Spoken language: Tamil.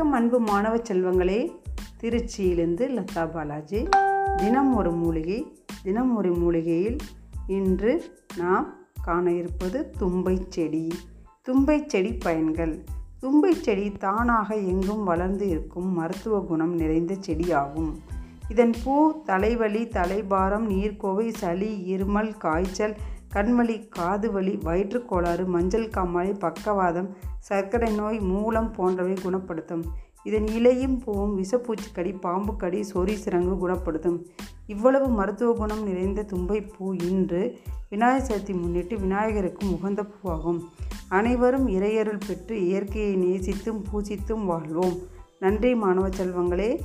வணக்கம் அன்பு மாணவ செல்வங்களே. திருச்சியிலிருந்து லதா பாலாஜி தினம் ஒரு மூலிகை தினம் ஒரு மூலிகையில் இன்று நாம் காண இருப்பது தும்பை செடி. தும்பை செடி பயன்கள். தும்பை செடி தானாக எங்கும் வளர்ந்து இருக்கும் மருத்துவ குணம் நிறைந்த செடியாகும். இதன் பூ தலைவலி தலைபாரம் நீர்க்கோவை சளி இருமல் காய்ச்சல் கண்வலி காது வலி வயிற்றுக்கோளாறு மஞ்சள் காமாலை பக்கவாதம் சர்க்கரை நோய் மூலம் போன்றவை குணப்படுத்தும். இதன் இலையும் பூவும் விஷப்பூச்சிக்கடி பாம்புக்கடி சொறி சிறங்கு குணப்படுத்தும். இவ்வளவு மருத்துவ குணம் நிறைந்த தும்பை பூ இன்று விநாயகர் சதுர்த்தி முன்னிட்டு விநாயகருக்கு உகந்த பூவாகும். அனைவரும் இறையருள் பெற்று இயற்கையை நேசித்தும் பூசித்தும் வாழ்வோம். நன்றி மாணவ செல்வங்களே.